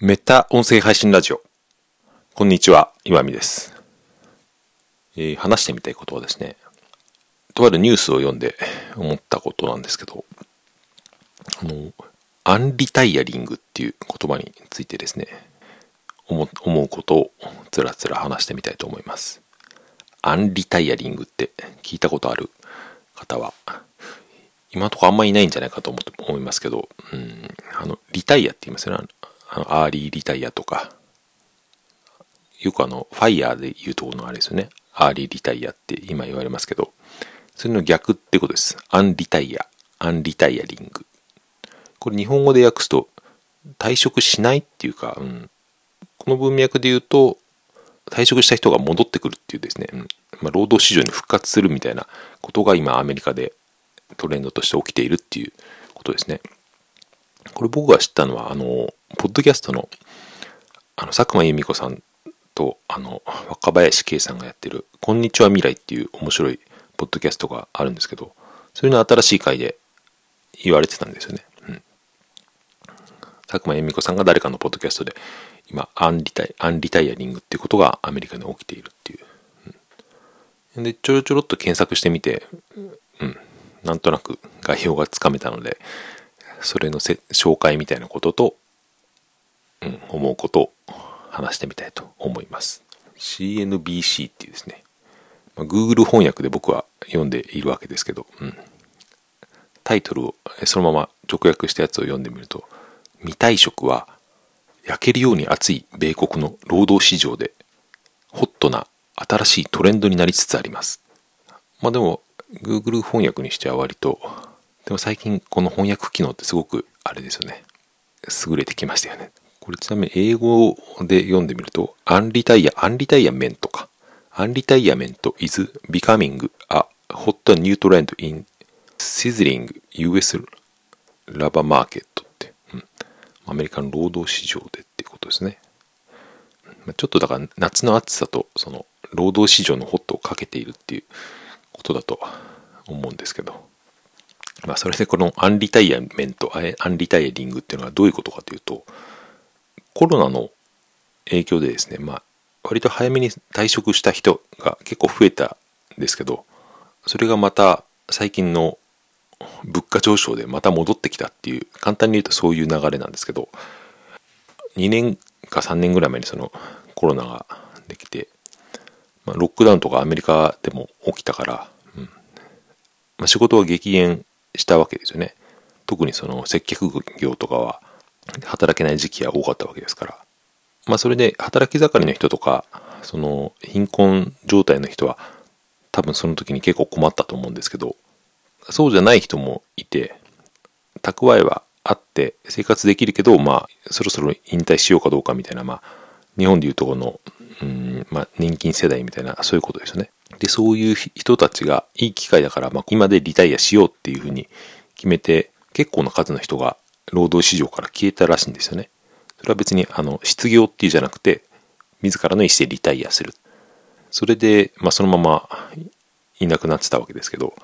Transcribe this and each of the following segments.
メタ音声配信ラジオ。こんにちは、今見です、えー、話してみたいことはですね、とあるニュースを読んで思ったことなんですけど、あの、アンリタイアリングっていう言葉についてですね、思思うことをつらつら話してみたいと思います。アンリタイアリングって聞いたことある方は、今のところあんまりいないんじゃないかと思って思いますけど、うん、あの、リタイアって言いますよね。あの、アーリーリタイアとか、よくあの、ファイヤーで言うとこのあれですよね。アーリーリタイアって今言われますけど、それの逆ってことです。アンリタイア、アンリタイアリング。これ日本語で訳すと、退職しないっていうか、うん、この文脈で言うと、退職した人が戻ってくるっていうですね、うんまあ、労働市場に復活するみたいなことが今アメリカでトレンドとして起きているっていうことですね。これ僕が知ったのは、あの、ポッドキャストの、あの、佐久間由美子さんと、あの、若林圭さんがやってる、こんにちは未来っていう面白いポッドキャストがあるんですけど、それの新しい回で言われてたんですよね。うん。佐久間由美子さんが誰かのポッドキャストで、今、アンリタイ、アンリタイアリングっていうことがアメリカで起きているっていう。うん、で、ちょろちょろっと検索してみて、うん、なんとなく概要がつかめたので、それの紹介みたいなことと、うん、思うことを話してみたいと思います。CNBC っていうですね、まあ、Google 翻訳で僕は読んでいるわけですけど、うん、タイトルをそのまま直訳したやつを読んでみると、未退職は焼けるように熱い米国の労働市場でホットな新しいトレンドになりつつあります。まあでも Google 翻訳にしては割とでも最近この翻訳機能ってすごくあれですよね。優れてきましたよね。これちなみに英語で読んでみると、アンリタイア、アンリタイアメントか。アンリタイアメント is becoming a hot new trend in sizzling US labor market って、うん、アメリカの労働市場でっていうことですね。ちょっとだから夏の暑さとその労働市場のホットをかけているっていうことだと思うんですけど。まあ、それでこのアンリタイアメント、アンリタイアリングっていうのはどういうことかというと、コロナの影響でですね、まあ、割と早めに退職した人が結構増えたんですけど、それがまた最近の物価上昇でまた戻ってきたっていう、簡単に言うとそういう流れなんですけど、2年か3年ぐらい前にそのコロナができて、まあ、ロックダウンとかアメリカでも起きたから、うん。まあ、仕事は激減したわけですよね。特にその接客業とかは働けない時期が多かったわけですから。まあそれで働き盛りの人とか、その貧困状態の人は多分その時に結構困ったと思うんですけど、そうじゃない人もいて、蓄えはあって生活できるけど、まあそろそろ引退しようかどうかみたいな、まあ日本でいうとこの、うん、まあ年金世代みたいなそういうことですよね。で、そういう人たちがいい機会だから、まあ、今でリタイアしようっていうふうに決めて、結構な数の人が労働市場から消えたらしいんですよね。それは別に、あの、失業っていうじゃなくて、自らの意思でリタイアする。それで、まあ、そのままいなくなってたわけですけど、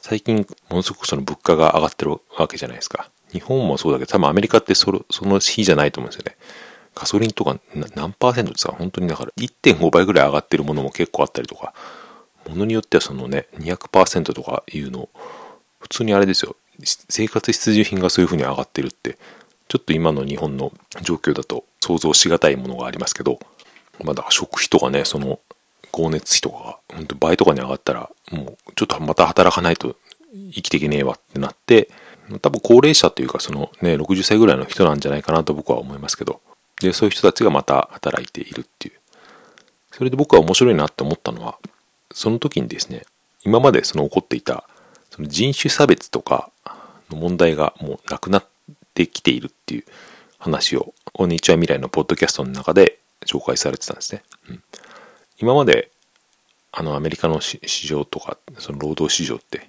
最近、ものすごくその物価が上がってるわけじゃないですか。日本もそうだけど、多分アメリカってそその日じゃないと思うんですよね。ガソリンとか何パーセントですか本当にだから1.5倍ぐらい上がってるものも結構あったりとか、ものによってはそのね、200%とかいうの、普通にあれですよ。生活必需品がそういう風に上がってるって、ちょっと今の日本の状況だと想像しがたいものがありますけど、まだ食費とかね、その光熱費とかが、本当倍とかに上がったら、もうちょっとまた働かないと生きていけねえわってなって、多分高齢者というかそのね、60歳ぐらいの人なんじゃないかなと僕は思いますけど、で、そういう人たちがまた働いているっていう。それで僕は面白いなって思ったのは、その時にですね、今までその起こっていたその人種差別とかの問題がもうなくなってきているっていう話を、こんにちは未来のポッドキャストの中で紹介されてたんですね。うん、今まで、あのアメリカの市場とか、その労働市場って、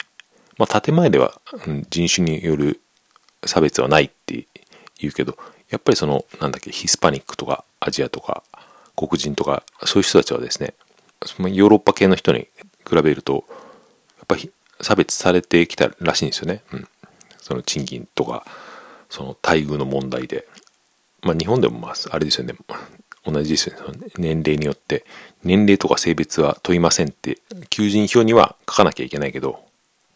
まあ建前では、人種による差別はないって言うけど、やっぱりその、なんだっけ、ヒスパニックとかアジアとか黒人とか、そういう人たちはですね、ヨーロッパ系の人に比べると、やっぱり差別されてきたらしいんですよね。うん。その賃金とか、その待遇の問題で。まあ日本でもまあ、あれですよね。同じですよね。年齢によって、年齢とか性別は問いませんって、求人票には書かなきゃいけないけど、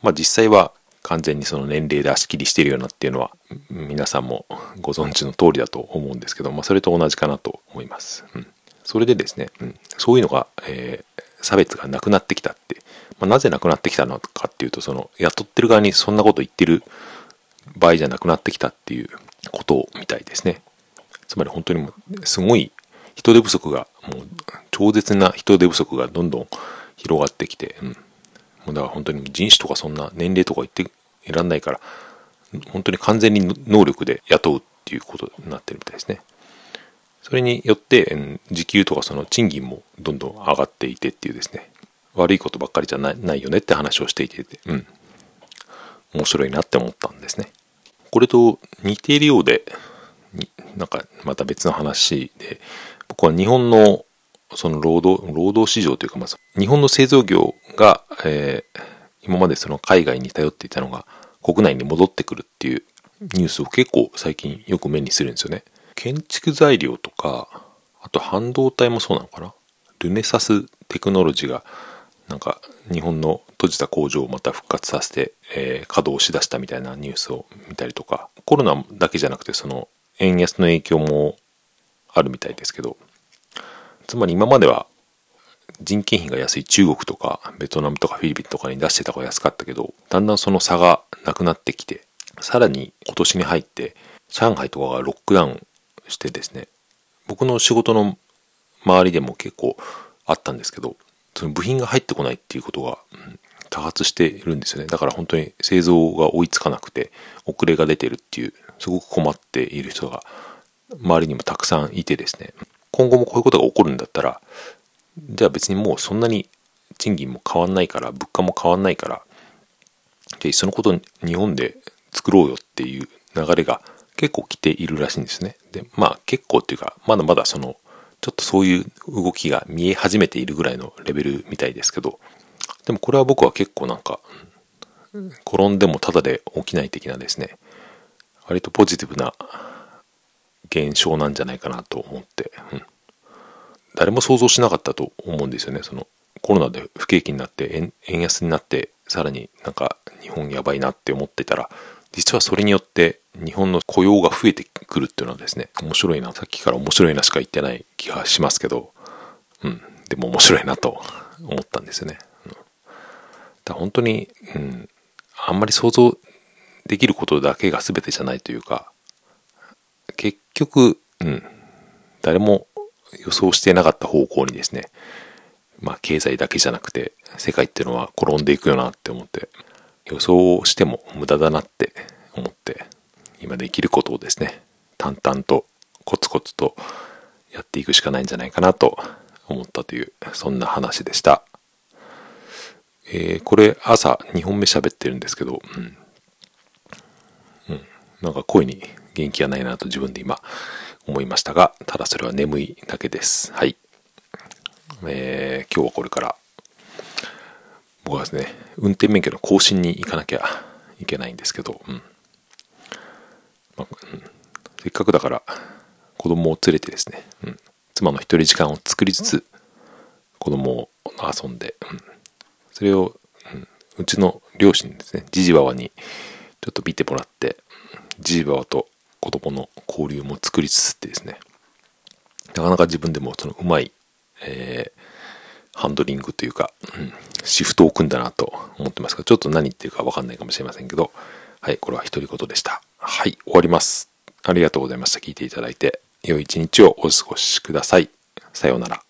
まあ実際は完全にその年齢で足切りしてるようなっていうのは、皆さんもご存知の通りだと思うんですけど、まあそれと同じかなと思います。うん。それでですね、うん、そういうのが、えー、差別がなくなってきたって、まあ、なぜなくなってきたのかっていうと、その、雇ってる側にそんなこと言ってる場合じゃなくなってきたっていうことみたいですね。つまり本当にもう、すごい人手不足が、もう超絶な人手不足がどんどん広がってきて、うん。もうだから本当に人種とかそんな年齢とか言っていらんないから、本当に完全に能力で雇うっていうことになってるみたいですね。それによって、時給とかその賃金もどんどん上がっていてっていうですね、悪いことばっかりじゃないよねって話をしていて、うん。面白いなって思ったんですね。これと似ているようで、なんかまた別の話で、僕は日本のその労働、労働市場というか、まあ、日本の製造業が、えー、今までその海外に頼っていたのが国内に戻ってくるっていうニュースを結構最近よく目にするんですよね。建築材料とか、あと半導体もそうなのかな？ルネサステクノロジーがなんか日本の閉じた工場をまた復活させて、えー、稼働しだしたみたいなニュースを見たりとか、コロナだけじゃなくてその円安の影響もあるみたいですけど、つまり今までは人件費が安い中国とかベトナムとかフィリピンとかに出してた方が安かったけど、だんだんその差がなくなってきて、さらに今年に入って上海とかがロックダウンしてですね、僕の仕事の周りでも結構あったんですけど、その部品が入ってこないっていうことが、うん、多発しているんですよね。だから本当に製造が追いつかなくて、遅れが出てるっていう、すごく困っている人が周りにもたくさんいてですね、今後もこういうことが起こるんだったら、じゃあ別にもうそんなに賃金も変わんないから、物価も変わんないから、じゃあそのこと日本で作ろうよっていう流れが結構来ているらしいんですね。で、まあ結構っていうか、まだまだその、ちょっとそういう動きが見え始めているぐらいのレベルみたいですけど、でもこれは僕は結構なんか、転んでもただで起きない的なですね、割とポジティブな現象なんじゃないかなと思って、うん、誰も想像しなかったと思うんですよね。そのコロナで不景気になって円安になってさらになんか日本やばいなって思ってたら実はそれによって日本の雇用が増えてくるっていうのはですね、面白いな。さっきから面白いなしか言ってない気がしますけど、うん。でも面白いなと思ったんですよね。うん、だ本当に、うん、あんまり想像できることだけが全てじゃないというか、結局、うん、誰も予想してなかった方向にですね、まあ経済だけじゃなくて、世界っていうのは転んでいくよなって思って、予想しても無駄だなって思って、今できることをですね、淡々とコツコツとやっていくしかないんじゃないかなと思ったという、そんな話でした。えー、これ朝2本目喋ってるんですけど、うん。うん。なんか声に元気がないなと自分で今思いましたが、ただそれは眠いだけです。はい。えー、今日はこれから僕はですね、運転免許の更新に行かなきゃいけないんですけど、うん。まあうん、せっかくだから子供を連れてですね、うん、妻の一人時間を作りつつ子供を遊んで、うん、それを、うん、うちの両親ですね、じじばばにちょっと見てもらって、じじばばと子供の交流も作りつつってですね、なかなか自分でもそのうまい、えー、ハンドリングというか、うん、シフトを組んだなと思ってますが、ちょっと何言ってるかわかんないかもしれませんけど、はい、これは独り言でした。はい、終わります。ありがとうございました。聞いていただいて、良い一日をお過ごしください。さようなら。